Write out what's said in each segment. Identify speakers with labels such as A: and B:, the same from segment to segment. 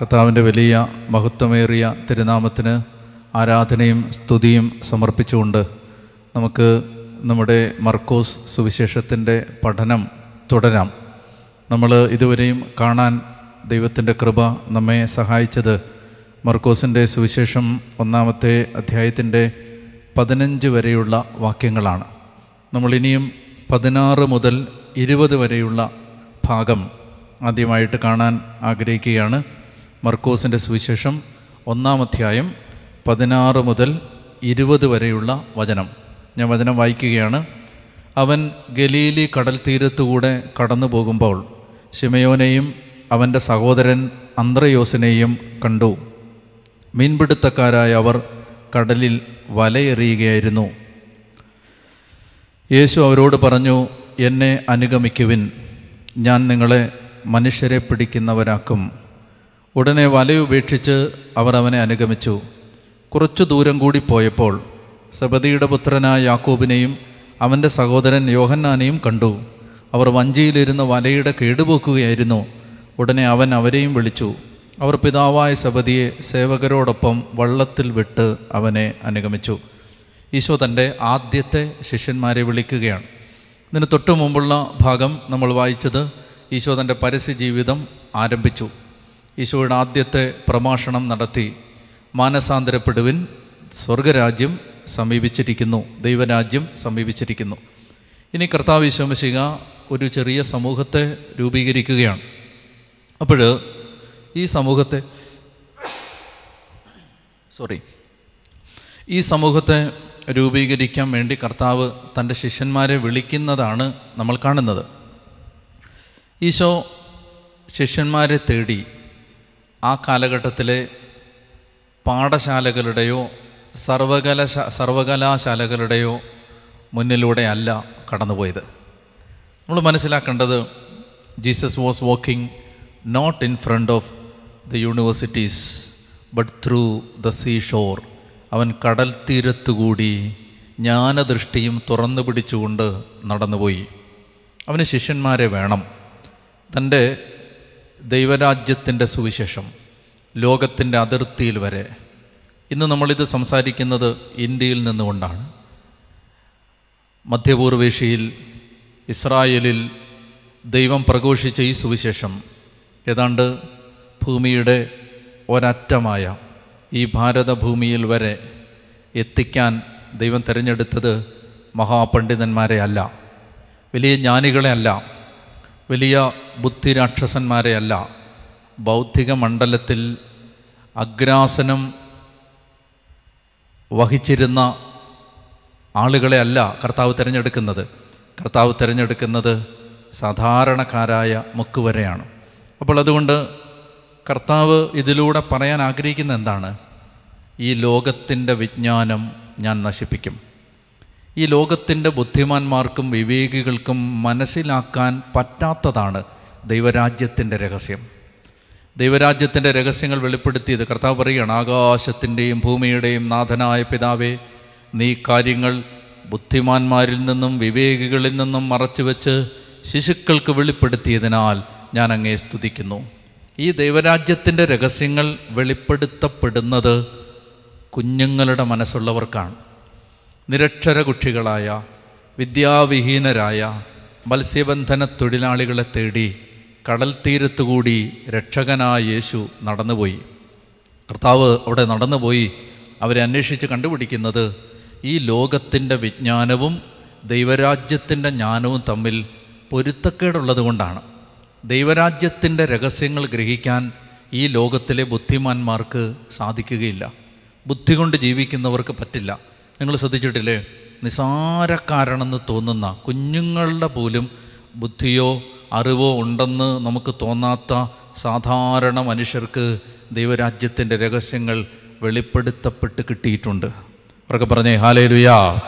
A: കർത്താവിന്റെ വലിയ മഹത്വമേറിയ തിരുനാമത്തിന് ആരാധനയും സ്തുതിയും സമർപ്പിച്ചുകൊണ്ട് നമുക്ക് നമ്മുടെ മർക്കോസ് സുവിശേഷത്തിന്റെ പഠനം തുടരാം. നമ്മൾ ഇതുവരെയും കാണാൻ ദൈവത്തിന്റെ കൃപ നമ്മെ സഹായിച്ചത് മർക്കോസിന്റെ സുവിശേഷം ഒന്നാമത്തെ അധ്യായത്തിന്റെ പതിനഞ്ച് വരെയുള്ള വാക്യങ്ങളാണ്. നമ്മളിനിയും പതിനാറ് മുതൽ ഇരുപത് വരെയുള്ള ഭാഗം ആദ്യമായിട്ട് കാണാൻ ആഗ്രഹിക്കുകയാണ്. മർക്കോസിന്റെ സുവിശേഷം ഒന്നാം അധ്യായം പതിനാറ് മുതൽ ഇരുപത് വരെയുള്ള വചനം. ഞാൻ വചനം വായിക്കുകയാണ്. അവൻ ഗലീലി കടൽ തീരത്തുകൂടെ കടന്നു പോകുമ്പോൾ ഷിമയോനെയും അവന്റെ സഹോദരൻ അന്ത്രയോസിനെയും കണ്ടു. മീൻപിടുത്തക്കാരായ അവർ കടലിൽ വലയെറിയുകയായിരുന്നു. യേശു അവരോട് പറഞ്ഞു എന്നെ അനുഗമിക്കുവിൻ. ഞാൻ നിങ്ങളെ മനുഷ്യരെ പിടിക്കുന്നവരാക്കും. ഉടനെ വലയുപേക്ഷിച്ച് അവർ അവനെ അനുഗമിച്ചു. കുറച്ചു ദൂരം കൂടി പോയപ്പോൾ സബദിയുടെ പുത്രനായ യാക്കൂബിനെയും അവന്റെ സഹോദരൻ യോഹന്നാനെയും കണ്ടു. അവർ വഞ്ചിയിലിരുന്ന് വലയുടെ കേടുപോക്കുകയായിരുന്നു. ഉടനെ അവൻ അവരെയും വിളിച്ചു. അവർ പിതാവായ സബദിയെ സേവകരോടൊപ്പം വള്ളത്തിൽ വിട്ട് അവനെ അനുഗമിച്ചു. ഈശോ തന്റെ ആദ്യത്തെ ശിഷ്യന്മാരെ വിളിക്കുകയാണ്. ഇതിന് തൊട്ടു മുമ്പുള്ള ഭാഗം നമ്മൾ വായിച്ചത് ഈശോ തന്റെ പരസ്യ ജീവിതം ആരംഭിച്ചു. ഈശോയുടെ ആദ്യത്തെ പ്രഭാഷണം നടത്തി മാനസാന്തരപ്പെടുവിൻ സ്വർഗരാജ്യം സമീപിച്ചിരിക്കുന്നു ദൈവരാജ്യം സമീപിച്ചിരിക്കുന്നു. ഇനി കർത്താവ് ഈശോമശിക ഒരു ചെറിയ സമൂഹത്തെ രൂപീകരിക്കുകയാണ്. അപ്പോൾ ഈ സമൂഹത്തെ സോറി ഈ സമൂഹത്തെ രൂപീകരിക്കാൻ വേണ്ടി കർത്താവ് തന്റെ ശിഷ്യന്മാരെ വിളിക്കുന്നതാണ് നമ്മൾ കാണുന്നത്. ഈശോ ശിഷ്യന്മാരെ തേടി ആ കാലഘട്ടത്തിലെ പാഠശാലകളുടെയോ സർവകല സർവകലാശാലകളുടെയോ മുന്നിലൂടെ അല്ല കടന്നുപോയത്. നമ്മൾ മനസ്സിലാക്കേണ്ടത് Jesus was walking not in front of the universities but through the sea shore അവൻ കടൽ തീരത്തുകൂടി ജ്ഞാനദൃഷ്ടിയും തുറന്നു പിടിച്ചുകൊണ്ട് നടന്നുപോയി. അവന് ശിഷ്യന്മാരെ വേണം. തന്റെ ദൈവരാജ്യത്തിന്റെ സുവിശേഷം ലോകത്തിന്റെ അതിർത്തിയിൽ വരെ. ഇന്ന് നമ്മളിത് സംസാരിക്കുന്നത് ഇന്ത്യയിൽ നിന്നുകൊണ്ടാണ്. മധ്യപൂർവേഷ്യയിൽ ഇസ്രായേലിൽ ദൈവം പ്രഘോഷിച്ച ഈ സുവിശേഷം ഏതാണ്ട് ഭൂമിയുടെ ഒരറ്റമായ ഈ ഭാരതഭൂമിയിൽ വരെ എത്തിക്കാൻ ദൈവം തിരഞ്ഞെടുത്തത് മഹാപണ്ഡിതന്മാരെ അല്ല വലിയ ജ്ഞാനികളെ അല്ല. വലിയ ബുദ്ധിരാക്ഷസന്മാരെ അല്ല ബൗദ്ധിക മണ്ഡലത്തിൽ അഗ്രാസനം വഹിച്ചിരുന്ന ആളുകളെ അല്ല കർത്താവ് തിരഞ്ഞെടുക്കുന്നത്. കർത്താവ് തിരഞ്ഞെടുക്കുന്നത് സാധാരണക്കാരായ മുക്കുവരെയാണ്. അപ്പോൾ അതുകൊണ്ട് കർത്താവ് ഇതിലൂടെ പറയാൻ ആഗ്രഹിക്കുന്ന എന്താണ്? ഈ ലോകത്തിന്റെ വിജ്ഞാനം ഞാൻ നശിപ്പിക്കും. ഈ ലോകത്തിന്റെ ബുദ്ധിമാന്മാർക്കും വിവേകികൾക്കും മനസ്സിലാക്കാൻ പറ്റാത്തതാണ് ദൈവരാജ്യത്തിന്റെ രഹസ്യം. ദൈവരാജ്യത്തിന്റെ രഹസ്യങ്ങൾ വെളിപ്പെടുത്തിയത് കർത്താവ് പറയുകയാണ് ആകാശത്തിന്റെയും ഭൂമിയുടെയും നാഥനായ പിതാവേ നീ കാര്യങ്ങൾ ബുദ്ധിമാന്മാരിൽ നിന്നും വിവേകികളിൽ നിന്നും മറച്ചുവെച്ച് ശിശുക്കൾക്ക് വെളിപ്പെടുത്തിയതിനാൽ ഞാൻ അങ്ങേ സ്തുതിക്കുന്നു. ഈ ദൈവരാജ്യത്തിന്റെ രഹസ്യങ്ങൾ വെളിപ്പെടുത്തപ്പെടുന്നത് കുഞ്ഞുങ്ങളുടെ മനസ്സുള്ളവർക്കാണ്. നിരക്ഷര കുട്ടികളായ വിദ്യാവിഹീനരായ മത്സ്യബന്ധന തൊഴിലാളികളെ തേടി കടൽ തീരത്തുകൂടി രക്ഷകനായ യേശു നടന്നുപോയി. കർത്താവ് അവിടെ നടന്നുപോയി അവരെ അന്വേഷിച്ച് കണ്ടുപിടിക്കുന്നത് ഈ ലോകത്തിന്റെ വിജ്ഞാനവും ദൈവരാജ്യത്തിന്റെ ജ്ഞാനവും തമ്മിൽ പൊരുത്തക്കേടുള്ളത് കൊണ്ടാണ് ദൈവരാജ്യത്തിന്റെ രഹസ്യങ്ങൾ ഗ്രഹിക്കാൻ ഈ ലോകത്തിലെ ബുദ്ധിമാന്മാർക്ക് സാധിക്കുകയില്ല. ബുദ്ധി കൊണ്ട് ജീവിക്കുന്നവർക്ക് പറ്റില്ല. നിങ്ങൾ ശ്രദ്ധിച്ചിട്ടില്ലേ? നിസാരക്കാരണെന്ന് തോന്നുന്ന കുഞ്ഞുങ്ങളുടെ പോലും ബുദ്ധിയോ അറിവോ ഉണ്ടെന്ന് നമുക്ക് തോന്നാത്ത സാധാരണ മനുഷ്യർക്ക് ദൈവരാജ്യത്തിന്റെ രഹസ്യങ്ങൾ വെളിപ്പെടുത്തപ്പെട്ട് കിട്ടിയിട്ടുണ്ട്. അവർക്ക് പറഞ്ഞേ ഹാലേ ലുയാ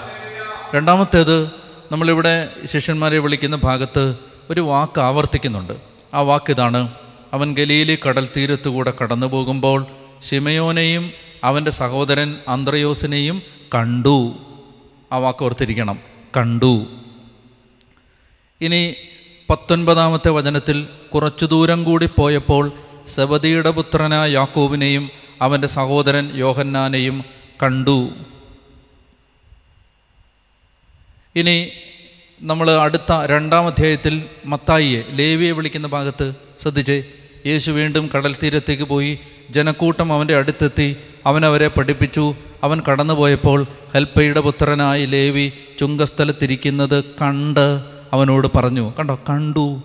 A: രണ്ടാമത്തേത് നമ്മളിവിടെ ശിഷ്യന്മാരെ വിളിക്കുന്ന ഭാഗത്ത് ഒരു വാക്ക് ആവർത്തിക്കുന്നുണ്ട്. ആ വാക്ക് ഇതാണ് അവൻ ഗലീലി കടൽ തീരത്തുകൂടെ കടന്നു പോകുമ്പോൾ ശിമയോനെയും അവന്റെ സഹോദരൻ അന്ത്രയോസിനെയും കണ്ടു. ആ വാക്ക് ഓർത്തിരിക്കണം. കണ്ടു. ഇനി പത്തൊൻപതാമത്തെ വചനത്തിൽ കുറച്ചു ദൂരം കൂടി പോയപ്പോൾ സബദിയുടെ പുത്രനായ യാക്കോബിനെയും അവന്റെ സഹോദരൻ യോഹന്നാനെയും കണ്ടു. ഇനി നമ്മൾ അടുത്ത രണ്ടാം അധ്യായത്തിൽ മത്തായിയെ ലേവിയെ വിളിക്കുന്ന ഭാഗത്ത് ശ്രദ്ധിച്ചേ. യേശു വീണ്ടും കടൽ തീരത്തേക്ക് പോയി. ജനക്കൂട്ടം അവന്റെ അടുത്തെത്തി. അവൻ അവരെ പഠിപ്പിച്ചു. അവൻ കടന്നുപോയപ്പോൾ ഹെൽപ്പയുടെ പുത്രനായി ലേവി ചുങ്കസ്ഥലത്തിരിക്കുന്നത് കണ്ട് അവനോട് പറഞ്ഞു കണ്ടോ കണ്ടു.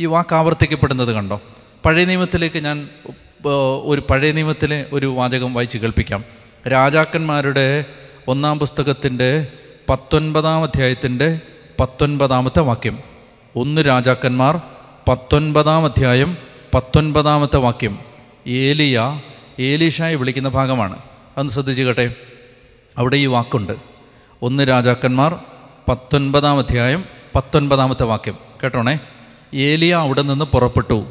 A: ഈ വാക്ക് ആവർത്തിക്കപ്പെടുന്നത് കണ്ടോ? പഴയ നിയമത്തിലേക്ക് ഞാൻ ഒരു പഴയ നിയമത്തിലെ ഒരു വാചകം വായിച്ച് കേൾപ്പിക്കാം. രാജാക്കന്മാരുടെ ഒന്നാം പുസ്തകത്തിന്റെ പത്തൊൻപതാം അധ്യായത്തിന്റെ പത്തൊൻപതാമത്തെ വാക്യം. ഒന്ന് രാജാക്കന്മാർ പത്തൊൻപതാം അധ്യായം പത്തൊൻപതാമത്തെ വാക്യം ഏലിയ ഏലീഷായി വിളിക്കുന്ന ഭാഗമാണ്. അതൊന്ന് ശ്രദ്ധിച്ചു കേട്ടെ അവിടെ ഈ വാക്കുണ്ട്. ഒന്ന് രാജാക്കന്മാർ പത്തൊൻപതാം അധ്യായം പത്തൊൻപതാമത്തെ വാക്യം. കേട്ടോണേ? ഏലിയ അവിടെ നിന്ന് പുറപ്പെട്ടു.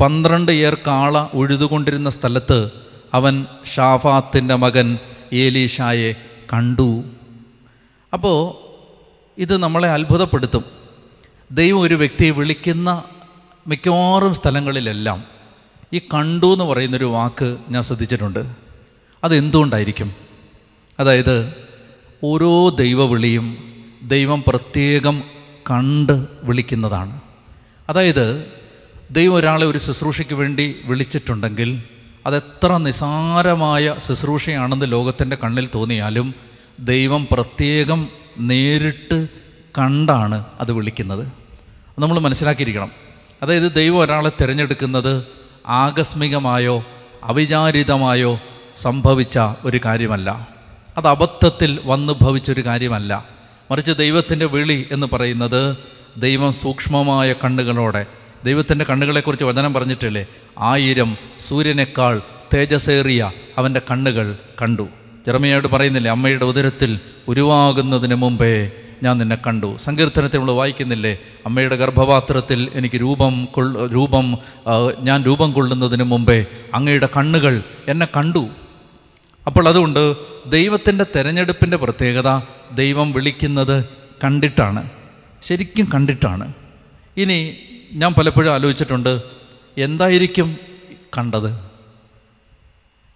A: പന്ത്രണ്ട് ഏർ കാള ഉഴുതുകൊണ്ടിരുന്ന സ്ഥലത്ത് അവൻ ഷാഫാത്തിന്റെ മകൻ ഏലീഷായെ കണ്ടു. അപ്പോൾ ഇത് നമ്മളെ അത്ഭുതപ്പെടുത്തും. ദൈവം ഒരു വ്യക്തിയെ വിളിക്കുന്ന മിക്കവാറും സ്ഥലങ്ങളിലെല്ലാം ഈ കണ്ടു എന്ന് പറയുന്നൊരു വാക്ക് ഞാൻ ശ്രദ്ധിച്ചിട്ടുണ്ട്. അതെന്തുകൊണ്ടായിരിക്കും? അതായത് ഓരോ ദൈവവിളിയും ദൈവം പ്രത്യേകം കണ്ട് വിളിക്കുന്നതാണ്. അതായത് ദൈവം ഒരാളെ ഒരു ശുശ്രൂഷയ്ക്ക് വേണ്ടി വിളിച്ചിട്ടുണ്ടെങ്കിൽ അതെത്ര നിസാരമായ ശുശ്രൂഷയാണെന്ന് ലോകത്തിന്റെ കണ്ണിൽ തോന്നിയാലും ദൈവം പ്രത്യേകം നേരിട്ട് കണ്ടാണ് അത് വിളിക്കുന്നത്. നമ്മൾ മനസ്സിലാക്കിയിരിക്കണം. അതായത് ദൈവം ഒരാളെ തിരഞ്ഞെടുക്കുന്നത് ആകസ്മികമായോ അവിചാരിതമായോ സംഭവിച്ച ഒരു കാര്യമല്ല. അത് അബദ്ധത്തിൽ വന്നു ഭവിച്ചൊരു കാര്യമല്ല. മറിച്ച് ദൈവത്തിന്റെ വിളി എന്ന് പറയുന്നത് ദൈവം സൂക്ഷ്മമായ കണ്ണുകളോടെ ദൈവത്തിന്റെ കണ്ണുകളെക്കുറിച്ച് വചനം പറഞ്ഞിട്ടില്ലേ? ആയിരം സൂര്യനേക്കാൾ തേജസേറിയ അവന്റെ കണ്ണുകൾ കണ്ടു. ജെറമിയോട് പറയുന്നില്ലേ അമ്മയുടെ ഉദരത്തിൽ ഉരുവാകുന്നതിന് മുമ്പേ ഞാൻ നിന്നെ കണ്ടു. സങ്കീർത്തനത്തിൽ നമ്മൾ വായിക്കുന്നില്ലേ? അമ്മയുടെ ഗർഭപാത്രത്തിൽ എനിക്ക് രൂപം കൊള്ള രൂപം ഞാൻ രൂപം കൊള്ളുന്നതിന് മുമ്പേ അങ്ങയുടെ കണ്ണുകൾ എന്നെ കണ്ടു. അപ്പോൾ അതുകൊണ്ട് ദൈവത്തിന്റെ തിരഞ്ഞെടുപ്പിന്റെ പ്രത്യേകത ദൈവം വിളിക്കുന്നത് കണ്ടിട്ടാണ്. ശരിക്കും കണ്ടിട്ടാണ്. ഇനി ഞാൻ പലപ്പോഴും ആലോചിച്ചിട്ടുണ്ട് എന്തായിരിക്കും കണ്ടത്?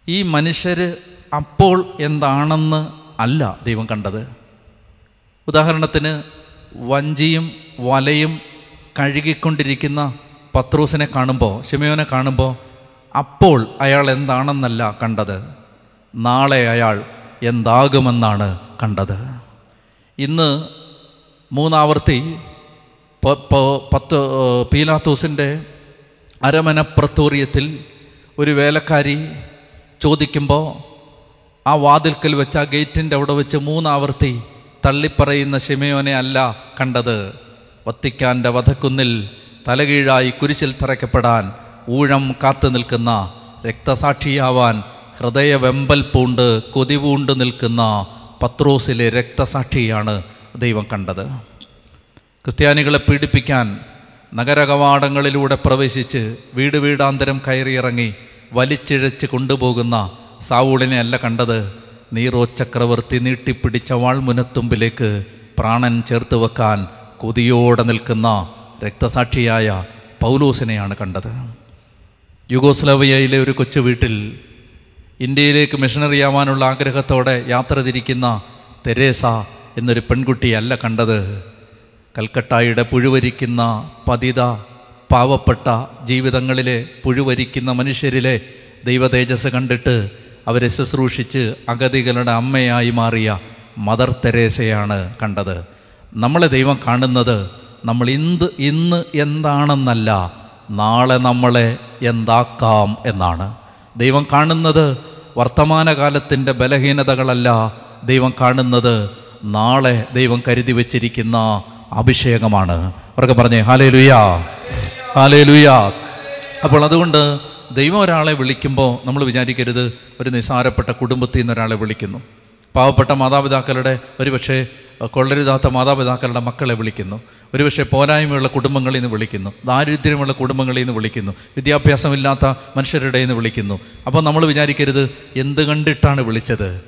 A: ഈ മനുഷ്യർ അപ്പോൾ എന്താണെന്ന് അല്ല ദൈവം കണ്ടത്. ഉദാഹരണത്തിന് വഞ്ചിയും വലയും കഴുകിക്കൊണ്ടിരിക്കുന്ന പത്രൂസിനെ കാണുമ്പോൾ ശിമയോനെ കാണുമ്പോൾ അപ്പോൾ അയാൾ എന്താണെന്നല്ല കണ്ടത്. നാളെ അയാൾ എന്താകുമെന്നാണ് കണ്ടത്. ഇന്ന് മൂന്നാവർത്തി പത്ത് പീലാത്തോസിന്റെ അരമന പ്രത്തോറിയത്തിൽ ഒരു വേലക്കാരി ചോദിക്കുമ്പോൾ ആ വാതിൽക്കൽ വെച്ച് ആ ഗേറ്റിന്റെ അവിടെ വെച്ച് മൂന്നാവർത്തി തള്ളിപ്പറയുന്ന ശിമയോനെ അല്ല കണ്ടത്. വത്തിക്കാന്റെ വധക്കുന്നിൽ തലകീഴായി കുരിശിൽ തറയ്ക്കപ്പെടാൻ ഊഴം കാത്തു നിൽക്കുന്ന രക്തസാക്ഷിയാവാൻ ഹൃദയവെമ്പൽ പൂണ്ട് കൊതിപൂണ്ട് നിൽക്കുന്ന പത്രോസിലെ രക്തസാക്ഷിയാണ് ദൈവം കണ്ടത്. ക്രിസ്ത്യാനികളെ പീഡിപ്പിക്കാൻ നഗരകവാടങ്ങളിലൂടെ പ്രവേശിച്ച് വീട് വീടാന്തരം കയറിയിറങ്ങി വലിച്ചിഴച്ച് കൊണ്ടുപോകുന്ന സാവൂളിനെ അല്ല കണ്ടത്. നീറോ ചക്രവർത്തി നീട്ടിപ്പിടിച്ച വാൾമുനത്തുമ്പിലേക്ക് പ്രാണൻ ചേർത്ത് വെക്കാൻ കൊതിയോടെ നിൽക്കുന്ന രക്തസാക്ഷിയായ പൗലോസിനെയാണ് കണ്ടത്. യുഗോസ്ലവിയയിലെ ഒരു കൊച്ചു വീട്ടിൽ ഇന്ത്യയിലേക്ക് മിഷണറി ആവാനുള്ള ആഗ്രഹത്തോടെ യാത്ര തിരിക്കുന്ന തെരേസ എന്നൊരു പെൺകുട്ടിയല്ല കണ്ടത്. കൽക്കട്ടായുടെ പുഴുവരിക്കുന്ന പതിത പാവപ്പെട്ട ജീവിതങ്ങളിലെ പുഴുവരിക്കുന്ന മനുഷ്യരിലെ ദൈവതേജസ് കണ്ടിട്ട് അവരെ ശുശ്രൂഷിച്ച് അഗതികളുടെ അമ്മയായി മാറിയ മദർ തെരേസയാണ് കണ്ടത്. നമ്മളെ ദൈവം കാണുന്നത് നമ്മൾ ഇന്ന് ഇന്ന് എന്താണെന്നല്ല നാളെ നമ്മളെ എന്താക്കാം എന്നാണ്. ദൈവം കാണുന്നത് വർത്തമാനകാലത്തിന്റെ ബലഹീനതകളല്ല ദൈവം കാണുന്നത് നാളെ ദൈവം കരുതി വച്ചിരിക്കുന്ന അഭിഷേകമാണ്. അവർക്ക് പറഞ്ഞേ ഹാലേ ലുയാ ഹാലേ ലുയാ അപ്പോൾ അതുകൊണ്ട് ദൈവം ഒരാളെ വിളിക്കുമ്പോൾ നമ്മൾ വിചാരിക്കരുത് ഒരു നിസ്സാരപ്പെട്ട കുടുംബത്തിൽ നിന്ന് ഒരാളെ വിളിക്കുന്നു. പാവപ്പെട്ട മാതാപിതാക്കളുടെ ഒരുപക്ഷെ കൊള്ളരുതാത്ത മാതാപിതാക്കളുടെ മക്കളെ വിളിക്കുന്നു. ഒരുപക്ഷെ പോരായ്മയുള്ള കുടുംബങ്ങളിൽ നിന്ന് വിളിക്കുന്നു. ദാരിദ്ര്യമുള്ള കുടുംബങ്ങളിൽ നിന്ന് വിളിക്കുന്നു. വിദ്യാഭ്യാസമില്ലാത്ത മനുഷ്യരുടെ നിന്ന് വിളിക്കുന്നു. അപ്പോൾ നമ്മൾ വിചാരിക്കരുത് എന്ത് കണ്ടിട്ടാണ് വിളിച്ചത്?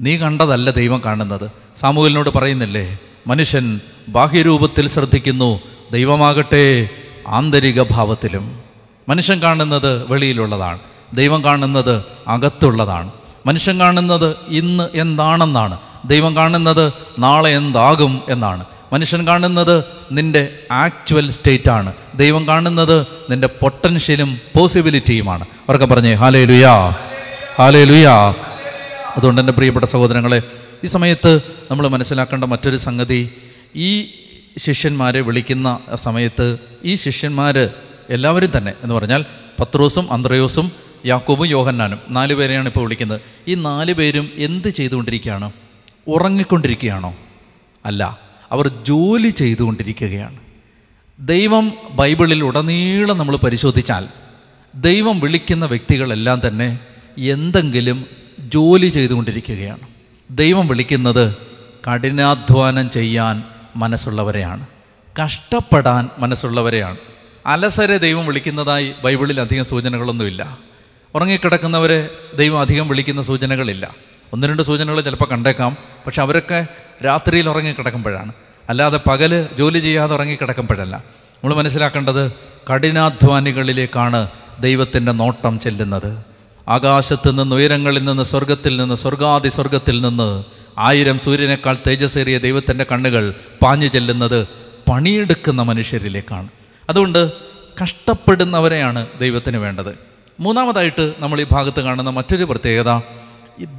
A: നീ കണ്ടതല്ല ദൈവം കാണുന്നത്. സാമൂഹലിനോട് പറയുന്നില്ലേ മനുഷ്യൻ ബാഹ്യരൂപത്തിൽ ശ്രദ്ധിക്കുന്നു ദൈവമാകട്ടെ ആന്തരിക ഭാവത്തിലും. മനുഷ്യൻ കാണുന്നത് വെളിയിലുള്ളതാണ്. ദൈവം കാണുന്നത് അകത്തുള്ളതാണ്. മനുഷ്യൻ കാണുന്നത് ഇന്ന് എന്താണെന്നാണ്. ദൈവം കാണുന്നത് നാളെ എന്താകും എന്നാണ്. മനുഷ്യൻ കാണുന്നത് നിന്റെ ആക്ച്വൽ സ്റ്റേറ്റാണ്. ദൈവം കാണുന്നത് നിന്റെ പൊട്ടൻഷ്യലും പോസിബിലിറ്റിയുമാണ്. അവർക്ക് പറഞ്ഞേ ഹാലേ ലുയാ ഹാലേ ലുയാ അതുകൊണ്ട് എന്റെ പ്രിയപ്പെട്ട സഹോദരങ്ങളെ ഈ സമയത്ത് നമ്മൾ മനസ്സിലാക്കേണ്ട മറ്റൊരു സംഗതി ഈ ശിഷ്യന്മാരെ വിളിക്കുന്ന സമയത്ത് ഈ ശിഷ്യന്മാർ എല്ലാവരും തന്നെ എന്ന് പറഞ്ഞാൽ പത്രോസും അന്ത്രയോസും യാക്കോബും യോഹന്നാനും നാല് പേരെയാണ് ഇപ്പോൾ വിളിക്കുന്നത്. ഈ നാല് പേരും എന്ത് ചെയ്തുകൊണ്ടിരിക്കുകയാണ്? ഉറങ്ങിക്കൊണ്ടിരിക്കുകയാണോ? അല്ല അവർ ജോലി ചെയ്തുകൊണ്ടിരിക്കുകയാണ്. ദൈവം ബൈബിളിൽ ഉടനീളം നമ്മൾ പരിശോധിച്ചാൽ ദൈവം വിളിക്കുന്ന വ്യക്തികളെല്ലാം തന്നെ എന്തെങ്കിലും ജോലി ചെയ്തുകൊണ്ടിരിക്കുകയാണ്. ദൈവം വിളിക്കുന്നത് കഠിനാധ്വാനം ചെയ്യാൻ മനസ്സുള്ളവരെയാണ്. കഷ്ടപ്പെടാൻ മനസ്സുള്ളവരെയാണ്. അലസരെ ദൈവം വിളിക്കുന്നതായി ബൈബിളിൽ അധികം സൂചനകളൊന്നുമില്ല. ഉറങ്ങിക്കിടക്കുന്നവരെ ദൈവം അധികം വിളിക്കുന്ന സൂചനകളില്ല. ഒന്ന് രണ്ട് സൂചനകൾ ചിലപ്പോൾ കണ്ടേക്കാം പക്ഷെ അവരൊക്കെ രാത്രിയിൽ ഉറങ്ങിക്കിടക്കുമ്പോഴാണ്. അല്ലാതെ പകൽ ജോലി ചെയ്യാതെ ഉറങ്ങിക്കിടക്കുമ്പോഴല്ല. നമ്മൾ മനസ്സിലാക്കേണ്ടത് കഠിനാധ്വാനികളിലേക്കാണ് ദൈവത്തിന്റെ നോട്ടം ചെല്ലുന്നത്. ആകാശത്ത് നിന്ന് ഉയരങ്ങളിൽ നിന്ന് സ്വർഗത്തിൽ നിന്ന് സ്വർഗാതി സ്വർഗത്തിൽ നിന്ന് ആയിരം സൂര്യനേക്കാൾ തേജസ്സേറിയ ദൈവത്തിന്റെ കണ്ണുകൾ പാഞ്ഞു ചെല്ലുന്നത് പണിയെടുക്കുന്ന മനുഷ്യരിലേക്കാണ്. അതുകൊണ്ട് കഷ്ടപ്പെടുന്നവരെയാണ് ദൈവത്തിന് വേണ്ടത്. മൂന്നാമതായിട്ട് നമ്മൾ ഈ ഭാഗത്ത് കാണുന്ന മറ്റൊരു പ്രത്യേകത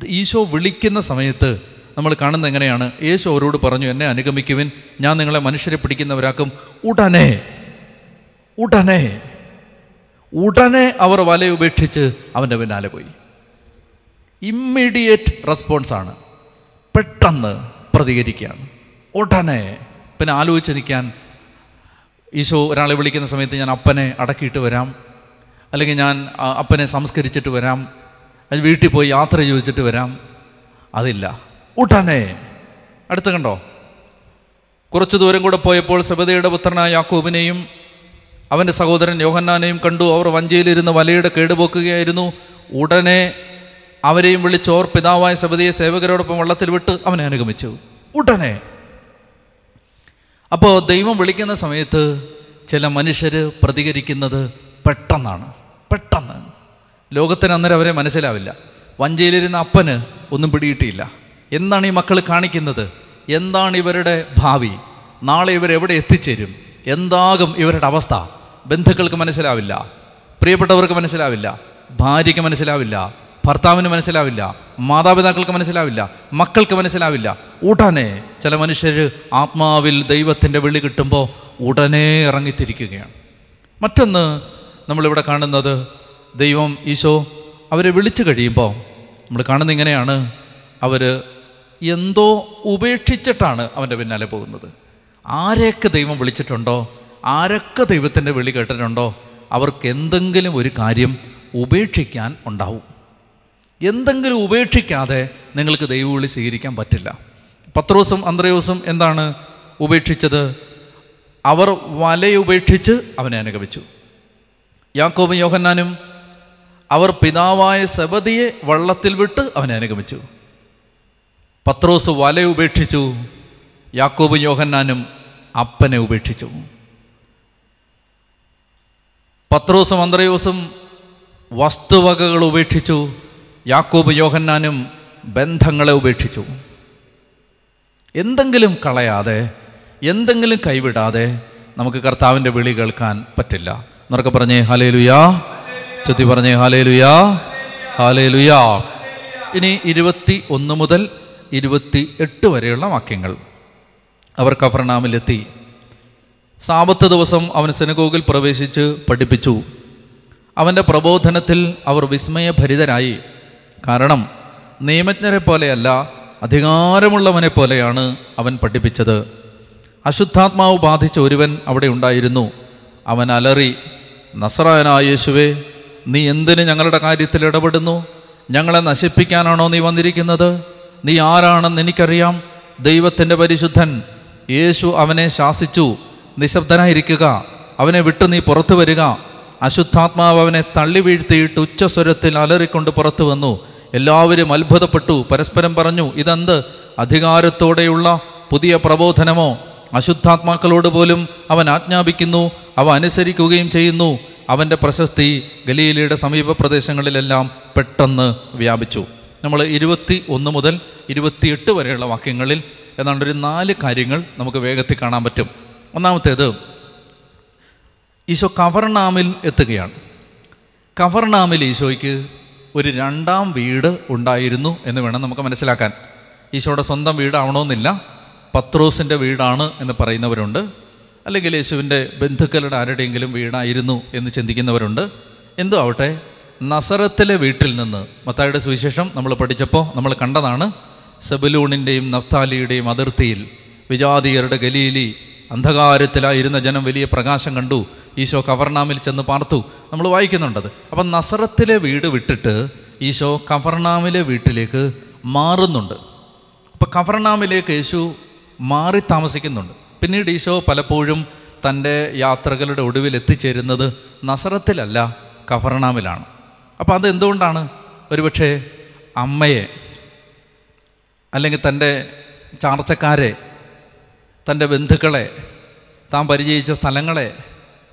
A: ഈശോ വിളിക്കുന്ന സമയത്ത് നമ്മൾ കാണുന്നത് എങ്ങനെയാണ്? യേശു അവരോട് പറഞ്ഞു എന്നെ അനുഗമിക്കുവിൻ ഞാൻ നിങ്ങളെ മനുഷ്യരെ പിടിക്കുന്നവരാക്കും. ഉടനെ ഉടനെ ഉടനെ അവർ വല ഉപേക്ഷിച്ച് അവന്റെ പിന്നാലെ പോയി. ഇമ്മീഡിയറ്റ് റെസ്പോൺസാണ് പെട്ടെന്ന് പ്രതികരിക്കുകയാണ്. ഉടനെ പിന്നെ ആലോചിച്ച് നിൽക്കാൻ ഈശോ ഒരാളെ വിളിക്കുന്ന സമയത്ത് ഞാൻ അപ്പനെ അടക്കിയിട്ട് വരാം. അല്ലെങ്കിൽ ഞാൻ അപ്പനെ സംസ്കരിച്ചിട്ട് വരാം. അത് വീട്ടിൽ പോയി യാത്ര ചോദിച്ചിട്ട് വരാം. അതില്ല. ഉടനെ അടുത്ത് കണ്ടോ? കുറച്ച് ദൂരം കൂടെ പോയപ്പോൾ സബദയുടെ പുത്രനായ യാക്കോബിനെയും അവന്റെ സഹോദരൻ യോഹന്നാനെയും കണ്ടു. അവർ വഞ്ചിയിലിരുന്ന് വലയുടെ കേടുപോക്കുകയായിരുന്നു. ഉടനെ അവരെയും വിളിച്ചോർ പിതാവായ സബദിയെ സേവകരോടൊപ്പം വള്ളത്തിൽ വിട്ട് അവനെ അനുഗമിച്ചു. ഉടനെ അപ്പോൾ ദൈവം വിളിക്കുന്ന സമയത്ത് ചില മനുഷ്യർ പ്രതികരിക്കുന്നത് പെട്ടെന്നാണ്. പെട്ടെന്ന്. ലോകത്തിന് അന്നേരം അവരെ മനസ്സിലാവില്ല. വഞ്ചിയിലിരുന്ന അപ്പന് ഒന്നും പിടിയിട്ടില്ല എന്താണ് ഈ മക്കൾ കാണിക്കുന്നത്? എന്താണ് ഇവരുടെ ഭാവി? നാളെ ഇവരെവിടെ എത്തിച്ചേരും? എന്താകും ഇവരുടെ അവസ്ഥ? ബന്ധുക്കൾക്ക് മനസ്സിലാവില്ല. പ്രിയപ്പെട്ടവർക്ക് മനസ്സിലാവില്ല. ഭാര്യയ്ക്ക് മനസ്സിലാവില്ല. ഭർത്താവിന് മനസ്സിലാവില്ല. മാതാപിതാക്കൾക്ക് മനസ്സിലാവില്ല. മക്കൾക്ക് മനസ്സിലാവില്ല. ഉടനെ ചില മനുഷ്യർ ആത്മാവിൽ ദൈവത്തിന്റെ വിളി കിട്ടുമ്പോൾ ഉടനെ ഇറങ്ങിത്തിരിക്കുകയാണ്. മറ്റൊന്ന് നമ്മളിവിടെ കാണുന്നത് ദൈവം ഈശോ അവരെ വിളിച്ചു കഴിയുമ്പോൾ നമ്മൾ കാണുന്ന ഇങ്ങനെയാണ് അവർ എന്തോ ഉപേക്ഷിച്ചിട്ടാണ് അവന്റെ പിന്നാലെ പോകുന്നത്. ആരെയൊക്കെ ദൈവം വിളിച്ചിട്ടുണ്ടോ ആരൊക്കെ ദൈവത്തിന്റെ വിളി കേട്ടിട്ടുണ്ടോ അവർക്ക് എന്തെങ്കിലും ഒരു കാര്യം ഉപേക്ഷിക്കാൻ ഉണ്ടാവും. എന്തെങ്കിലും ഉപേക്ഷിക്കാതെ നിങ്ങൾക്ക് ദൈവവിളി സ്വീകരിക്കാൻ പറ്റില്ല. പത്രോസും അന്ത്രയോസും എന്താണ് ഉപേക്ഷിച്ചത്? അവർ വലയുപേക്ഷിച്ച് അവനെ അനുഗമിച്ചു. യാക്കോബും യോഹന്നാനും അവർ പിതാവായ സബദിയെ വള്ളത്തിൽ വിട്ട് അവനെ അനുഗമിച്ചു. പത്രോസ് വല ഉപേക്ഷിച്ചു യാക്കോബും യോഹന്നാനും അപ്പനെ ഉപേക്ഷിച്ചു. പത്രോസും അന്ത്രയോസും വസ്തുവകകൾ ഉപേക്ഷിച്ചു യാക്കോബ് യോഹന്നാനും ബന്ധങ്ങളെ ഉപേക്ഷിച്ചു. എന്തെങ്കിലും കളയാതെ എന്തെങ്കിലും കൈവിടാതെ നമുക്ക് കർത്താവിന്റെ വിളി കേൾക്കാൻ പറ്റില്ല. എന്നൊക്കെ പറഞ്ഞേ ഹാലേ ലുയാ ചൊത്തി പറഞ്ഞേ ഹാലേ ലുയാ ഹാലേ ലുയാ ഇനി ഇരുപത്തി ഒന്ന് മുതൽ ഇരുപത്തി എട്ട് വരെയുള്ള വാക്യങ്ങൾ. അവർ കഫർണാമിലെത്തി സാപത്ത് ദിവസം അവൻ സെനഗോഗിൽ പ്രവേശിച്ച് പഠിപ്പിച്ചു. അവന്റെ പ്രബോധനത്തിൽ അവർ വിസ്മയഭരിതരായി. കാരണം നിയമജ്ഞരെ പോലെയല്ല അധികാരമുള്ളവനെ പോലെയാണ് അവൻ പഠിപ്പിച്ചത്. അശുദ്ധാത്മാവ് ബാധിച്ച ഒരുവൻ അവിടെ ഉണ്ടായിരുന്നു. അവൻ അലറി നസറായനായ യേശുവേ നീ എന്തിന് ഞങ്ങളുടെ കാര്യത്തിൽ ഇടപെടുന്നു? ഞങ്ങളെ നശിപ്പിക്കാനാണോ നീ വന്നിരിക്കുന്നത്? നീ ആരാണെന്ന് എനിക്കറിയാം. ദൈവത്തിന്റെ പരിശുദ്ധൻ യേശു അവനെ ശാസിച്ചു. നിശബ്ദനായിരിക്കുക. അവനെ വിട്ട് നീ പുറത്തു വരിക. അശുദ്ധാത്മാവ് അവനെ തള്ളി വീഴ്ത്തിയിട്ട് ഉച്ചസ്വരത്തിൽ അലറിക്കൊണ്ട് പുറത്തു വന്നു. എല്ലാവരും അത്ഭുതപ്പെട്ടു. പരസ്പരം പറഞ്ഞു ഇതെന്ത്? അധികാരത്തോടെയുള്ള പുതിയ പ്രബോധനമോ? അശുദ്ധാത്മാക്കളോട് പോലും അവൻ ആജ്ഞാപിക്കുന്നു അവ അനുസരിക്കുകയും ചെയ്യുന്നു. അവന്റെ പ്രശസ്തി ഗലീലയുടെ സമീപ പ്രദേശങ്ങളിലെല്ലാം പെട്ടെന്ന് വ്യാപിച്ചു. നമ്മൾ ഇരുപത്തി ഒന്ന് മുതൽ ഇരുപത്തിയെട്ട് വരെയുള്ള വാക്യങ്ങളിൽ ഏതാണ്ട് ഒരു നാല് കാര്യങ്ങൾ നമുക്ക് വേഗത്തിൽ കാണാൻ പറ്റും. ഒന്നാമത്തേത് ഈശോ കവർണാമിൽ എത്തുകയാണ്. കവർണാമിൽ ഈശോയ്ക്ക് ഒരു രണ്ടാം വീട് ഉണ്ടായിരുന്നു എന്ന് വേണം നമുക്ക് മനസ്സിലാക്കാൻ. ഈശോയുടെ സ്വന്തം വീടാവണമെന്നില്ല. പത്രോസിന്റെ വീടാണ് എന്ന് പറയുന്നവരുണ്ട്. അല്ലെങ്കിൽ യേശുവിന്റെ ബന്ധുക്കളുടെ ആരുടെയെങ്കിലും വീടായിരുന്നു എന്ന് ചിന്തിക്കുന്നവരുണ്ട്. എന്തോ ആവട്ടെ നസറത്തിലെ വീട്ടിൽ നിന്ന് മത്തായുടെ സുവിശേഷം നമ്മൾ പഠിച്ചപ്പോൾ നമ്മൾ കണ്ടതാണ് സെബലൂണിന്റെയും നഫ്താലിയുടെയും അതിർത്തിയിൽ വിജാതീയരുടെ ഗലീലി അന്ധകാരത്തിലായിരുന്ന ജനം വലിയ പ്രകാശം കണ്ടു. ഈശോ കവർണാമിൽ ചെന്ന് പാർത്തു. നമ്മൾ വായിക്കുന്നുണ്ടത്. അപ്പം നസറത്തിലെ വീട് വിട്ടിട്ട് ഈശോ കവർണാമിലെ വീട്ടിലേക്ക് മാറുന്നുണ്ട്. അപ്പോൾ കവർണാമിലേക്ക് യേശു മാറി താമസിക്കുന്നുണ്ട്. പിന്നീട് ഈശോ പലപ്പോഴും തന്റെ യാത്രകളുടെ ഒടുവിൽ എത്തിച്ചേരുന്നത് നസറത്തിലല്ല കഫർണാമിലാണ് അപ്പോൾ അത് എന്തുകൊണ്ടാണ് ഒരുപക്ഷെ അമ്മയെ അല്ലെങ്കിൽ തന്റെ ചാർച്ചക്കാരെ തന്റെ ബന്ധുക്കളെ താൻ പരിചയിച്ച സ്ഥലങ്ങളെ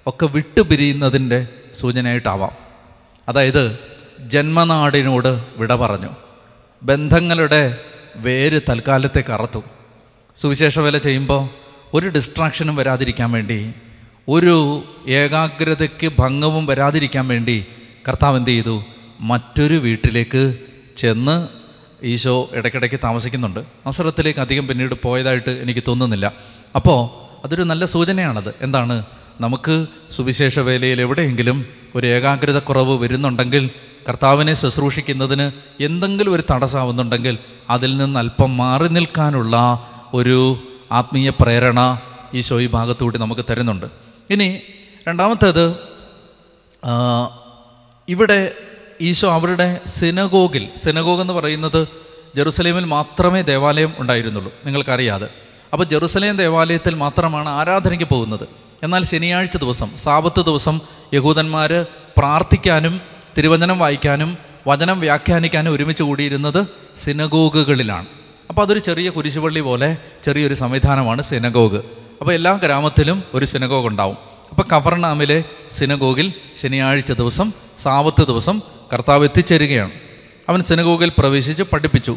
A: ഒക്കെ വിട്ടുപിരിയുന്നതിന്റെ സൂചനയായിട്ടാവാം. അതായത് ജന്മനാടിനോട് വിട പറഞ്ഞു. ബന്ധങ്ങളുടെ വേര് തൽക്കാലത്തേക്ക് അറത്തു സുവിശേഷ വേല ചെയ്യുമ്പോൾ ഒരു ഡിസ്ട്രാക്ഷനും വരാതിരിക്കാൻ വേണ്ടി ഒരു ഏകാഗ്രതയ്ക്ക് ഭംഗവും വരാതിരിക്കാൻ വേണ്ടി കർത്താവ് എന്ത് ചെയ്തു? മറ്റൊരു വീട്ടിലേക്ക് ചെന്ന് ഈശോ ഇടയ്ക്കിടയ്ക്ക് താമസിക്കുന്നുണ്ട്. നസറത്തിലേക്ക് അധികം പിന്നീട് പോയതായിട്ട് എനിക്ക് തോന്നുന്നില്ല. അപ്പോൾ അതൊരു നല്ല സൂചനയാണത്. എന്താണ്? നമുക്ക് സുവിശേഷ വേലയിൽ എവിടെയെങ്കിലും ഒരു ഏകാഗ്രത കുറവ് വരുന്നുണ്ടെങ്കിൽ കർത്താവിനെ ശുശ്രൂഷിക്കുന്നതിന് എന്തെങ്കിലും ഒരു തടസ്സമാവുന്നുണ്ടെങ്കിൽ അതിൽ നിന്ന് അല്പം മാറി നിൽക്കാനുള്ള ഒരു ആത്മീയ പ്രേരണ ഈശോ ഈ ഭാഗത്തുകൂടി നമുക്ക് തരുന്നുണ്ട്. ഇനി രണ്ടാമത്തേത് ഇവിടെ ഈശോ അവരുടെ സിനഗോഗിൽ സിനഗോഗ് എന്ന് പറയുന്നത് ജെറുസലേമിൽ മാത്രമേ ദേവാലയം ഉണ്ടായിരുന്നുള്ളൂ. നിങ്ങൾക്കറിയാതെ അപ്പോൾ ജെറുസലേം ദേവാലയത്തിൽ മാത്രമാണ് ആരാധനയ്ക്ക് പോകുന്നത്. എന്നാൽ ശനിയാഴ്ച ദിവസം സാപത്ത് ദിവസം യഹൂദന്മാർ പ്രാർത്ഥിക്കാനും തിരുവചനം വായിക്കാനും വചനം വ്യാഖ്യാനിക്കാനും ഒരുമിച്ച് കൂടിയിരുന്നത് സിനഗോഗുകളിലാണ്. അപ്പോൾ അതൊരു ചെറിയ കുരിശുപള്ളി പോലെ ചെറിയൊരു സംവിധാനമാണ് സിനഗോഗ്. അപ്പോൾ എല്ലാ ഗ്രാമത്തിലും ഒരു സിനഗോഗ് ഉണ്ടാവും. അപ്പോൾ കവർണാമിലെ സിനഗോഗിൽ ശനിയാഴ്ച ദിവസം സാവത്ത് ദിവസം കർത്താവ് എത്തിച്ചേരുകയാണ്. അവൻ സിനഗോഗിൽ പ്രവേശിച്ച് പഠിപ്പിച്ചു.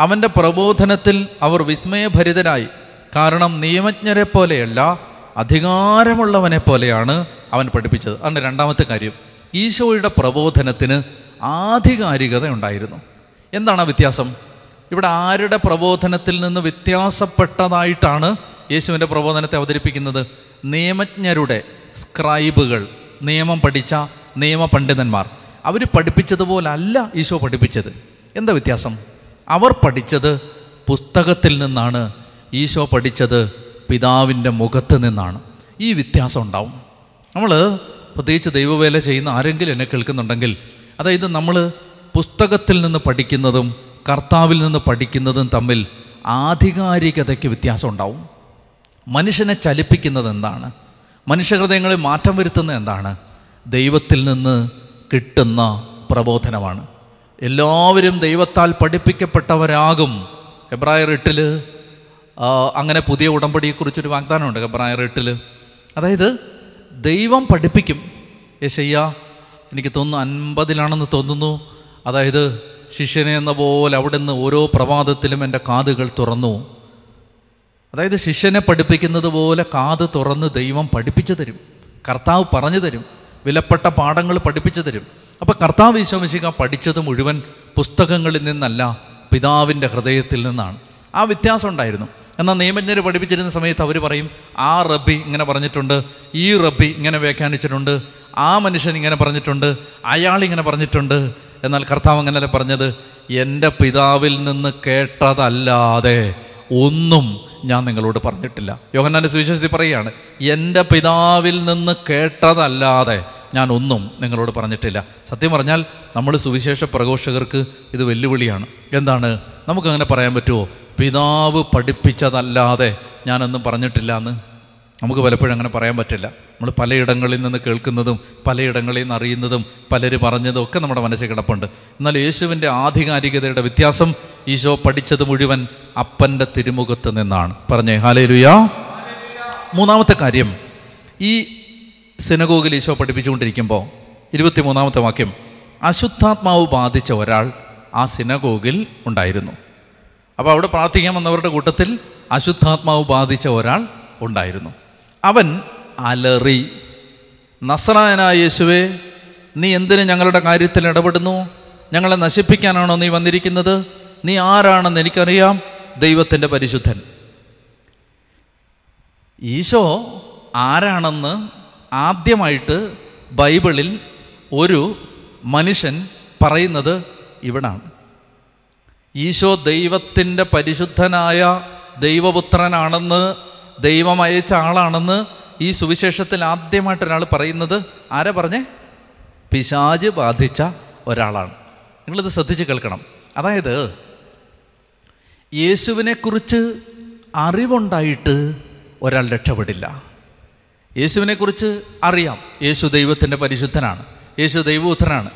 A: അവന്റെ പ്രബോധനത്തിൽ അവർ വിസ്മയഭരിതരായി. കാരണം നിയമജ്ഞരെ പോലെയല്ല അധികാരമുള്ളവനെ പോലെയാണ് അവൻ പഠിപ്പിച്ചത്. അതാണ് രണ്ടാമത്തെ കാര്യം ഈശോയുടെ പ്രബോധനത്തിന് ആധികാരികത ഉണ്ടായിരുന്നു. എന്താണ് ആ വ്യത്യാസം? ഇവിടെ ആരുടെ പ്രബോധനത്തിൽ നിന്ന് വ്യത്യാസപ്പെട്ടതായിട്ടാണ് യേശുവിന്റെ പ്രബോധനത്തെ അവതരിപ്പിക്കുന്നത്? നിയമജ്ഞരുടെ സ്ക്രൈബുകൾ നിയമം പഠിച്ച നിയമപണ്ഡിതന്മാർ. അവർ പഠിപ്പിച്ചതുപോലല്ല ഈശോ പഠിപ്പിച്ചത്. എന്താ വ്യത്യാസം? അവർ പഠിച്ചത് പുസ്തകത്തിൽ നിന്നാണ് ഈശോ പഠിച്ചത് പിതാവിന്റെ മുഖത്ത് നിന്നാണ് ഈ വ്യത്യാസം ഉണ്ടാവും. നമ്മൾ പ്രത്യേകിച്ച് ദൈവവേല ചെയ്യുന്ന ആരെങ്കിലും എന്നെ കേൾക്കുന്നുണ്ടെങ്കിൽ അതായത് നമ്മൾ പുസ്തകത്തിൽ നിന്ന് പഠിക്കുന്നതും കർത്താവിൽ നിന്ന് പഠിക്കുന്നതും തമ്മിൽ ആധികാരികതയ്ക്ക് വ്യത്യാസം ഉണ്ടാവും. മനുഷ്യനെ ചലിപ്പിക്കുന്നത് എന്താണ്? മനുഷ്യഹൃദയങ്ങളിൽ മാറ്റം വരുത്തുന്നത് എന്താണ്? ദൈവത്തിൽ നിന്ന് കിട്ടുന്ന പ്രബോധനമാണ്. എല്ലാവരും ദൈവത്താൽ പഠിപ്പിക്കപ്പെട്ടവരാകും. എബ്രായർ എട്ടിൽ അങ്ങനെ പുതിയ ഉടമ്പടിയെക്കുറിച്ചൊരു വാഗ്ദാനമുണ്ട് ഗബ്രായർ എട്ടിൽ അതായത് ദൈവം പഠിപ്പിക്കും. യശയ്യ എനിക്ക് തോന്നുന്നു അൻപതിലാണെന്ന് തോന്നുന്നു. അതായത് ശിഷ്യനെ എന്ന പോലെ അവിടെ നിന്ന് ഓരോ പ്രഭാതത്തിലും എന്റെ കാതുകൾ തുറന്നു. അതായത് ശിഷ്യനെ പഠിപ്പിക്കുന്നത് പോലെ കാത് തുറന്ന് ദൈവം പഠിപ്പിച്ചു തരും. കർത്താവ് പറഞ്ഞു തരും. വിലപ്പെട്ട പാഠങ്ങൾ പഠിപ്പിച്ചു തരും. അപ്പോൾ കർത്താവ് വിശ്വസിക്ക പഠിച്ചത് മുഴുവൻ പുസ്തകങ്ങളിൽ നിന്നല്ല പിതാവിന്റെ ഹൃദയത്തിൽ നിന്നാണ്. ആ വ്യത്യാസം ഉണ്ടായിരുന്നു. എന്നാൽ നിയമജ്ഞർ പഠിപ്പിച്ചിരുന്ന സമയത്ത് അവർ പറയും ആ റബ്ബി ഇങ്ങനെ പറഞ്ഞിട്ടുണ്ട് ഈ റബ്ബി ഇങ്ങനെ വ്യാഖ്യാനിച്ചിട്ടുണ്ട് ആ മനുഷ്യൻ ഇങ്ങനെ പറഞ്ഞിട്ടുണ്ട് അയാൾ ഇങ്ങനെ പറഞ്ഞിട്ടുണ്ട്. എന്നാൽ കർത്താവ് അങ്ങനെ പറഞ്ഞത് എന്റെ പിതാവിൽ നിന്ന് കേട്ടതല്ലാതെ ഒന്നും ഞാൻ നിങ്ങളോട് പറഞ്ഞിട്ടില്ല. യോഹന്നാന്റെ സുവിശേഷത്തിൽ പറയുകയാണ് എന്റെ പിതാവിൽ നിന്ന് കേട്ടതല്ലാതെ ഞാൻ ഒന്നും നിങ്ങളോട് പറഞ്ഞിട്ടില്ല. സത്യം പറഞ്ഞാൽ നമ്മൾ സുവിശേഷ പ്രഘോഷകർക്ക് ഇത് വെല്ലുവിളിയാണ്. എന്താണ്? നമുക്കങ്ങനെ പറയാൻ പറ്റുമോ? പിതാവ് പഠിപ്പിച്ചതല്ലാതെ ഞാനൊന്നും പറഞ്ഞിട്ടില്ല എന്ന് നമുക്ക് പലപ്പോഴും അങ്ങനെ പറയാൻ പറ്റില്ല. നമ്മൾ പലയിടങ്ങളിൽ നിന്ന് കേൾക്കുന്നതും പലയിടങ്ങളിൽ നിന്ന് അറിയുന്നതും പലർ പറഞ്ഞതും ഒക്കെ നമ്മുടെ മനസ്സിൽ കിടപ്പുണ്ട്. എന്നാൽ യേശുവിന്റെ ആധികാരികതയുടെ വ്യത്യാസം ഈശോ പഠിച്ചത് മുഴുവൻ അപ്പന്റെ തിരുമുഖത്ത് നിന്നാണ്. പറഞ്ഞേ ഹാലേ ലുയാ മൂന്നാമത്തെ കാര്യം ഈ സിനഗോഗിൽ ഈശോ പഠിപ്പിച്ചുകൊണ്ടിരിക്കുമ്പോൾ ഇരുപത്തിമൂന്നാമത്തെ വാക്യം അശുദ്ധാത്മാവ് ബാധിച്ച ഒരാൾ ആ സിനഗോഗിൽ ഉണ്ടായിരുന്നു. അപ്പോൾ അവിടെ പ്രാർത്ഥിക്കാൻ വന്നവരുടെ കൂട്ടത്തിൽ അശുദ്ധാത്മാവ് ബാധിച്ച ഒരാൾ ഉണ്ടായിരുന്നു. അവൻ അലറി നസ്രായനായ യേശുവേ നീ എന്തിന് ഞങ്ങളുടെ കാര്യത്തിൽ ഇടപെടുന്നു? ഞങ്ങളെ നശിപ്പിക്കാനാണോ നീ വന്നിരിക്കുന്നത്? നീ ആരാണെന്ന് എനിക്കറിയാം ദൈവത്തിന്റെ പരിശുദ്ധൻ. ഈശോ ആരാണെന്ന് ആദ്യമായിട്ട് ബൈബിളിൽ ഒരു മനുഷ്യൻ പറയുന്നത് ഇവിടാണ്. ഈശോ ദൈവത്തിന്റെ പരിശുദ്ധനായ ദൈവപുത്രനാണെന്ന് ദൈവം അയച്ച ആളാണെന്ന് ഈ സുവിശേഷത്തിൽ ആദ്യമായിട്ട് ഒരാൾ പറയുന്നത് ആരാ പറഞ്ഞേ? പിശാജ് ബാധിച്ച ഒരാളാണ്. നിങ്ങളിത് ശ്രദ്ധിച്ച് കേൾക്കണം. അതായത് യേശുവിനെക്കുറിച്ച് അറിവുണ്ടായിട്ട് ഒരാൾ രക്ഷപ്പെടില്ല. യേശുവിനെക്കുറിച്ച് അറിയാം. യേശു ദൈവത്തിന്റെ പരിശുദ്ധനാണ്. യേശു ദൈവപുത്രനാണ്.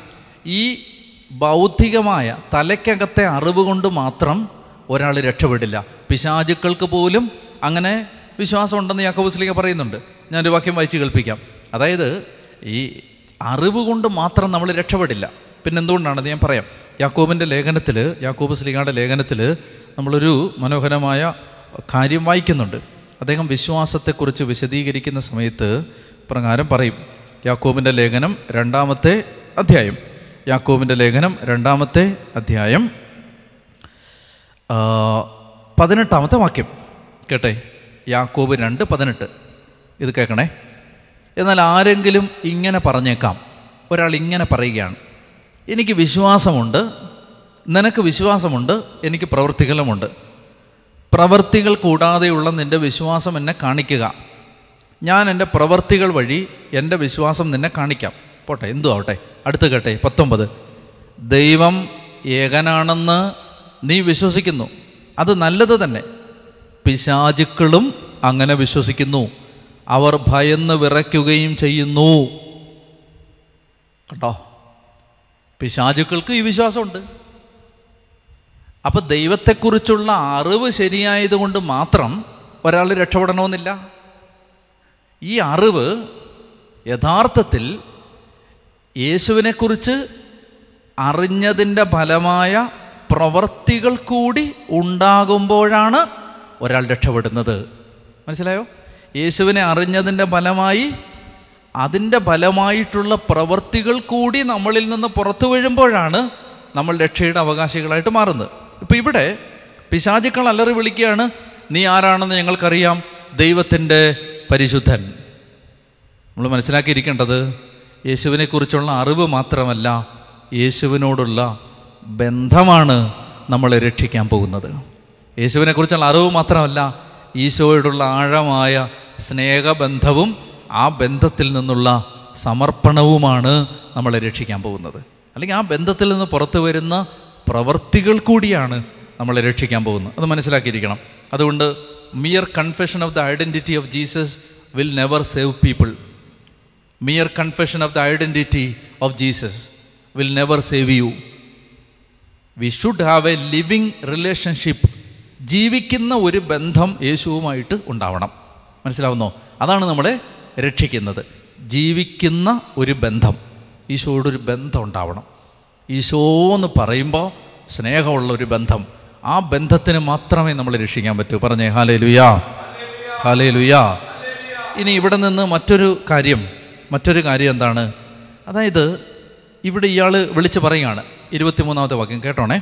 A: ഈ ബൗദ്ധികമായ തലയ്ക്കകത്തെ അറിവ് കൊണ്ട് മാത്രം ഒരാൾ രക്ഷപ്പെടില്ല. പിശാചുക്കൾക്ക് പോലും അങ്ങനെ വിശ്വാസമുണ്ടെന്ന് യാക്കോബുസ്ലിക പറയുന്നുണ്ട്. ഞാനൊരു വാക്യം വായിച്ച് കേൾപ്പിക്കാം. അതായത് ഈ അറിവ് കൊണ്ട് മാത്രം നമ്മൾ രക്ഷപ്പെടില്ല. പിന്നെ എന്തുകൊണ്ടാണെന്ന് ഞാൻ പറയാം. യാക്കോബിന്റെ ലേഖനത്തിൽ യാക്കോബ് സ്ലിഗയുടെ ലേഖനത്തിൽ നമ്മളൊരു മനോഹരമായ കാര്യം വായിക്കുന്നുണ്ട്. അദ്ദേഹം വിശ്വാസത്തെക്കുറിച്ച് വിശദീകരിക്കുന്ന സമയത്ത് പ്രകാരം പറയും. യാക്കോബിന്റെ ലേഖനം രണ്ടാമത്തെ അധ്യായം. യാക്കോബിന്റെ ലേഖനം രണ്ടാമത്തെ അധ്യായം പതിനെട്ടാമത്തെ വാക്യം. കേട്ടെ? യാക്കോബ് രണ്ട് പതിനെട്ട്. ഇത് കേൾക്കണേ. എന്നാൽ ആരെങ്കിലും ഇങ്ങനെ പറഞ്ഞേക്കാം. ഒരാൾ ഇങ്ങനെ പറയുകയാണ്. എനിക്ക് വിശ്വാസമുണ്ട്. നിനക്ക് വിശ്വാസമുണ്ട്. എനിക്ക് പ്രവൃത്തികളുമുണ്ട്. പ്രവൃത്തികൾ കൂടാതെയുള്ള നിന്റെ വിശ്വാസം എന്നെ കാണിക്കുക. ഞാൻ എന്റെ പ്രവൃത്തികൾ വഴി എന്റെ വിശ്വാസം നിന്നെ കാണിക്കാം. പോട്ടെ എന്തു ആവട്ടെ. അടുത്ത് കേട്ടെ പത്തൊമ്പത്. ദൈവം ഏകനാണെന്ന് നീ വിശ്വസിക്കുന്നു. അത് നല്ലത് തന്നെ. പിശാചുക്കളും അങ്ങനെ വിശ്വസിക്കുന്നു. അവർ ഭയന്ന് വിറയ്ക്കുകയും ചെയ്യുന്നു. കണ്ടോ? പിശാചുക്കൾക്ക് ഈ വിശ്വാസമുണ്ട്. അപ്പം ദൈവത്തെക്കുറിച്ചുള്ള അറിവ് ശരിയായതുകൊണ്ട് മാത്രം ഒരാൾ രക്ഷപ്പെടണമെന്നില്ല. ഈ അറിവ് യഥാർത്ഥത്തിൽ യേശുവിനെക്കുറിച്ച് അറിഞ്ഞതിന്റെ ഫലമായ പ്രവർത്തികൾ കൂടി ഉണ്ടാകുമ്പോഴാണ് ഒരാൾ രക്ഷപ്പെടുന്നത്. മനസ്സിലായോ? യേശുവിനെ അറിഞ്ഞതിന്റെ ഫലമായി അതിന്റെ ഫലമായിട്ടുള്ള പ്രവർത്തികൾ കൂടി നമ്മളിൽ നിന്ന് പുറത്തു വീഴുമ്പോഴാണ് നമ്മൾ രക്ഷയുടെ അവകാശികളായിട്ട് മാറുന്നത്. ഇപ്പം ഇവിടെ പിശാചുക്കൾ അലറി വിളിക്കുകയാണ് നീ ആരാണെന്ന് ഞങ്ങൾക്കറിയാം? ദൈവത്തിന്റെ പരിശുദ്ധൻ. നമ്മൾ മനസ്സിലാക്കിയിരിക്കേണ്ടത് യേശുവിനെക്കുറിച്ചുള്ള അറിവ് മാത്രമല്ല യേശുവിനോടുള്ള ബന്ധമാണ് നമ്മളെ രക്ഷിക്കാൻ പോകുന്നത്. യേശുവിനെക്കുറിച്ചുള്ള അറിവ് മാത്രമല്ല ഈശോയോടുള്ള ആഴമായ സ്നേഹബന്ധവും ആ ബന്ധത്തിൽ നിന്നുള്ള സമർപ്പണവുമാണ് നമ്മളെ രക്ഷിക്കാൻ പോകുന്നത്. അല്ലെങ്കിൽ ആ ബന്ധത്തിൽ നിന്ന് പുറത്തു വരുന്ന പ്രവർത്തികൾ കൂടിയാണ് നമ്മളെ രക്ഷിക്കാൻ പോകുന്നത്. അത് മനസ്സിലാക്കിയിരിക്കണം. അതുകൊണ്ട് mere confession of the identity of Jesus will never save people mere confession of the identity of Jesus will never save you we should have a living relationship ജീവിക്കുന്ന ഒരു ബന്ധം യേശുവുമായിട്ട് ഉണ്ടാവണം. മനസ്സിലാവുന്നോ? അതാണ് നമ്മളെ രക്ഷിക്കുന്നത്. ജീവിക്കുന്ന ഒരു ബന്ധം. ഈശോയോടൊരു ബന്ധം ഉണ്ടാവണം. ഈശോ എന്ന് പറയുമ്പോൾ സ്നേഹമുള്ള ഒരു ബന്ധം. ആ ബന്ധത്തിന് മാത്രമേ നമ്മൾ രക്ഷിക്കാൻ പറ്റൂ. പറഞ്ഞേ ഹാലേ ലുയാ ഹാലേ ലുയാ ഇനി ഇവിടെ നിന്ന് മറ്റൊരു കാര്യം. മറ്റൊരു കാര്യം എന്താണ്? അതായത് ഇവിടെ ഇയാൾ വിളിച്ച് പറയുകയാണ്. ഇരുപത്തിമൂന്നാമത്തെ വാക്യം കേട്ടോണേ.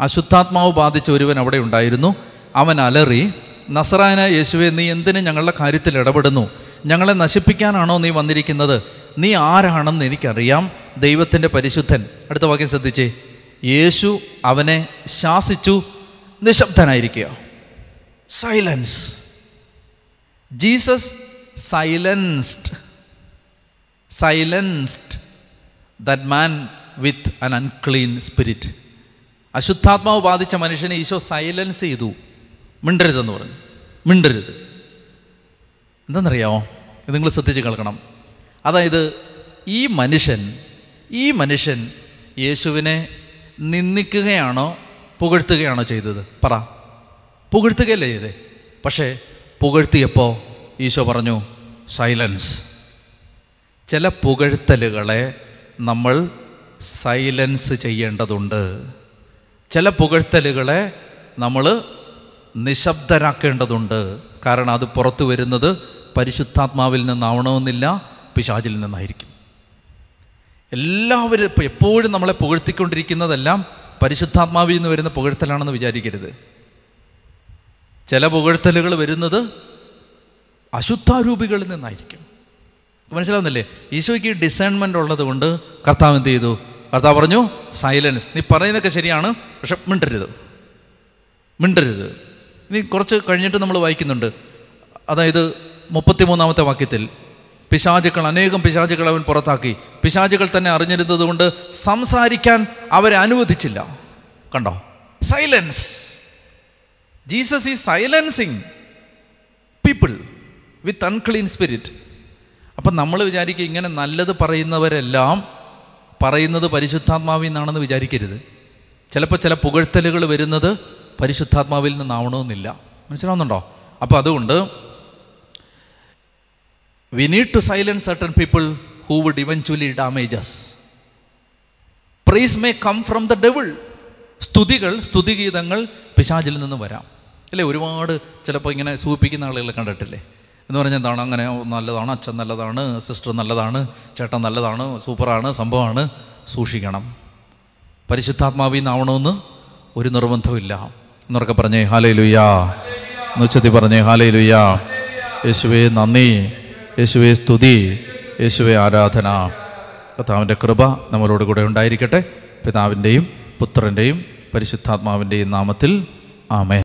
A: അശുദ്ധാത്മാവ് ബാധിച്ച ഒരുവൻ അവിടെ ഉണ്ടായിരുന്നു. അവൻ അലറി നസറായന യേശുവെ നീ എന്തിന് ഞങ്ങളുടെ കാര്യത്തിൽ ഇടപെടുന്നു? ഞങ്ങളെ നശിപ്പിക്കാനാണോ നീ വന്നിരിക്കുന്നത്? നീ ആരാണെന്ന് എനിക്കറിയാം. ദൈവത്തിന്റെ പരിശുദ്ധൻ. അടുത്ത വാക്യം ശ്രദ്ധിച്ചേ. യേശു അവനെ ശാസിച്ചു. നിശബ്ദനായിരിക്കുക. Silence Jesus silenced silenced that man with an unclean spirit അശുദ്ധാത്മാവ് ബാധിച്ച മനുഷ്യനെ ഈശോ സൈലൻസ് ചെയ്തു. മിണ്ടരുതെന്ന് പറഞ്ഞു. മിണ്ടരുത്. എന്തെന്നറിയാമോ ഇത് നിങ്ങൾ ശ്രദ്ധിച്ച് കേൾക്കണം. അതായത് ഈ മനുഷ്യൻ ഈ മനുഷ്യൻ യേശുവിനെ നിന്ദിക്കുകയാണോ പുകഴ്ത്തുകയാണോ ചെയ്തത്? പറ. പുകഴ്ത്തുകയല്ലേ ചെയ്തേ? പക്ഷേ പുകഴ്ത്തിയപ്പോൾ ഈശോ പറഞ്ഞു സൈലൻസ് ചില പുകഴ്ത്തലുകളെ നമ്മൾ സൈലൻസ് ചെയ്യേണ്ടതുണ്ട്. ചില പുകഴ്ത്തലുകളെ നമ്മൾ നിശബ്ദരാക്കേണ്ടതുണ്ട്. കാരണം അത് പുറത്തു വരുന്നത് പരിശുദ്ധാത്മാവിൽ നിന്നാവണമെന്നില്ല പിശാചിൽ നിന്നായിരിക്കും. എല്ലാവരും ഇപ്പോൾ എപ്പോഴും നമ്മളെ പുകഴ്ത്തിക്കൊണ്ടിരിക്കുന്നതെല്ലാം പരിശുദ്ധാത്മാവിൽ നിന്ന് വരുന്ന പുകഴ്ത്തലാണെന്ന് വിചാരിക്കരുത്. ചില പുകഴ്ത്തലുകൾ വരുന്നത് അശുദ്ധാരൂപികളിൽ നിന്നായിരിക്കും. മനസ്സിലാവുന്നില്ലേ? ഈശോയ്ക്ക് ഡിസൈൺമെന്റ് ഉള്ളത് കൊണ്ട് കർത്താവ് എന്ത് ചെയ്തു? കർത്താവ് പറഞ്ഞു സൈലൻസ് നീ പറയുന്നതൊക്കെ ശരിയാണ് പക്ഷെ മിണ്ടരുത്. മിണ്ടരുത്. ഇനി കുറച്ച് കഴിഞ്ഞിട്ട് നമ്മൾ വായിക്കുന്നുണ്ട്. അതായത് മുപ്പത്തിമൂന്നാമത്തെ വാക്യത്തിൽ പിശാചുക്കൾ അനേകം പിശാചുക്കൾ അവൻ പുറത്താക്കി. പിശാചുകൾ തന്നെ അറിഞ്ഞിരുന്നത് കൊണ്ട് സംസാരിക്കാൻ അവരെ അനുവദിച്ചില്ല. കണ്ടോ? സൈലൻസ് ജീസസ് ഈ silencing people with unclean spirit അപ്പം നമ്മൾ വിചാരിക്കുക ഇങ്ങനെ നല്ലത് പറയുന്നവരെല്ലാം പറയുന്നത് പരിശുദ്ധാത്മാവിൽ നിന്നാണെന്ന് വിചാരിക്കരുത്. ചിലപ്പോൾ ചില പുകഴ്ത്തലുകൾ വരുന്നത് പരിശുദ്ധാത്മാവിൽ നിന്നാവണമെന്നില്ല. മനസ്സിലാവുന്നുണ്ടോ? അപ്പോൾ അതുകൊണ്ട് we need to silence certain people who would eventually damages praise may come from the devil സ്തുതികൾ സ്തുതിഗീതങ്ങൾ പിശാചിൽ നിന്ന് വരാം. അല്ലേ? ഒരുപാട് ചിലപ്പോൾ ഇങ്ങനെ സൂപ്പിക്കുന്ന ആളുകളെ കണ്ടിട്ടില്ലേ? എന്ന് പറഞ്ഞാൽ എന്താണ്? അങ്ങനെ നല്ലതാണ് അച്ഛൻ നല്ലതാണ് സിസ്റ്റർ നല്ലതാണ് ചേട്ടൻ നല്ലതാണ് സൂപ്പറാണ് സംഭവമാണ്. സൂക്ഷിക്കണം. പരിശുദ്ധാത്മാവിൽ നിന്നാവണമെന്ന് ഒരു നിർബന്ധമില്ല എന്നൊക്കെ പറഞ്ഞേ ഹാലേ ലുയ്യാ എന്നുവച്ചത്തി പറഞ്ഞേ ഹാലേ ലുയ്യാ യേശുവേ നന്ദി. യേശുവേ സ്തുതി. യേശുവേ ആരാധന. കർത്താവിന്റെ കൃപ നമ്മളോട് കൂടെ ഉണ്ടായിരിക്കട്ടെ. പിതാവിന്റെയും പുത്രന്റെയും പരിശുദ്ധാത്മാവിന്റെയും നാമത്തിൽ. ആമേൻ.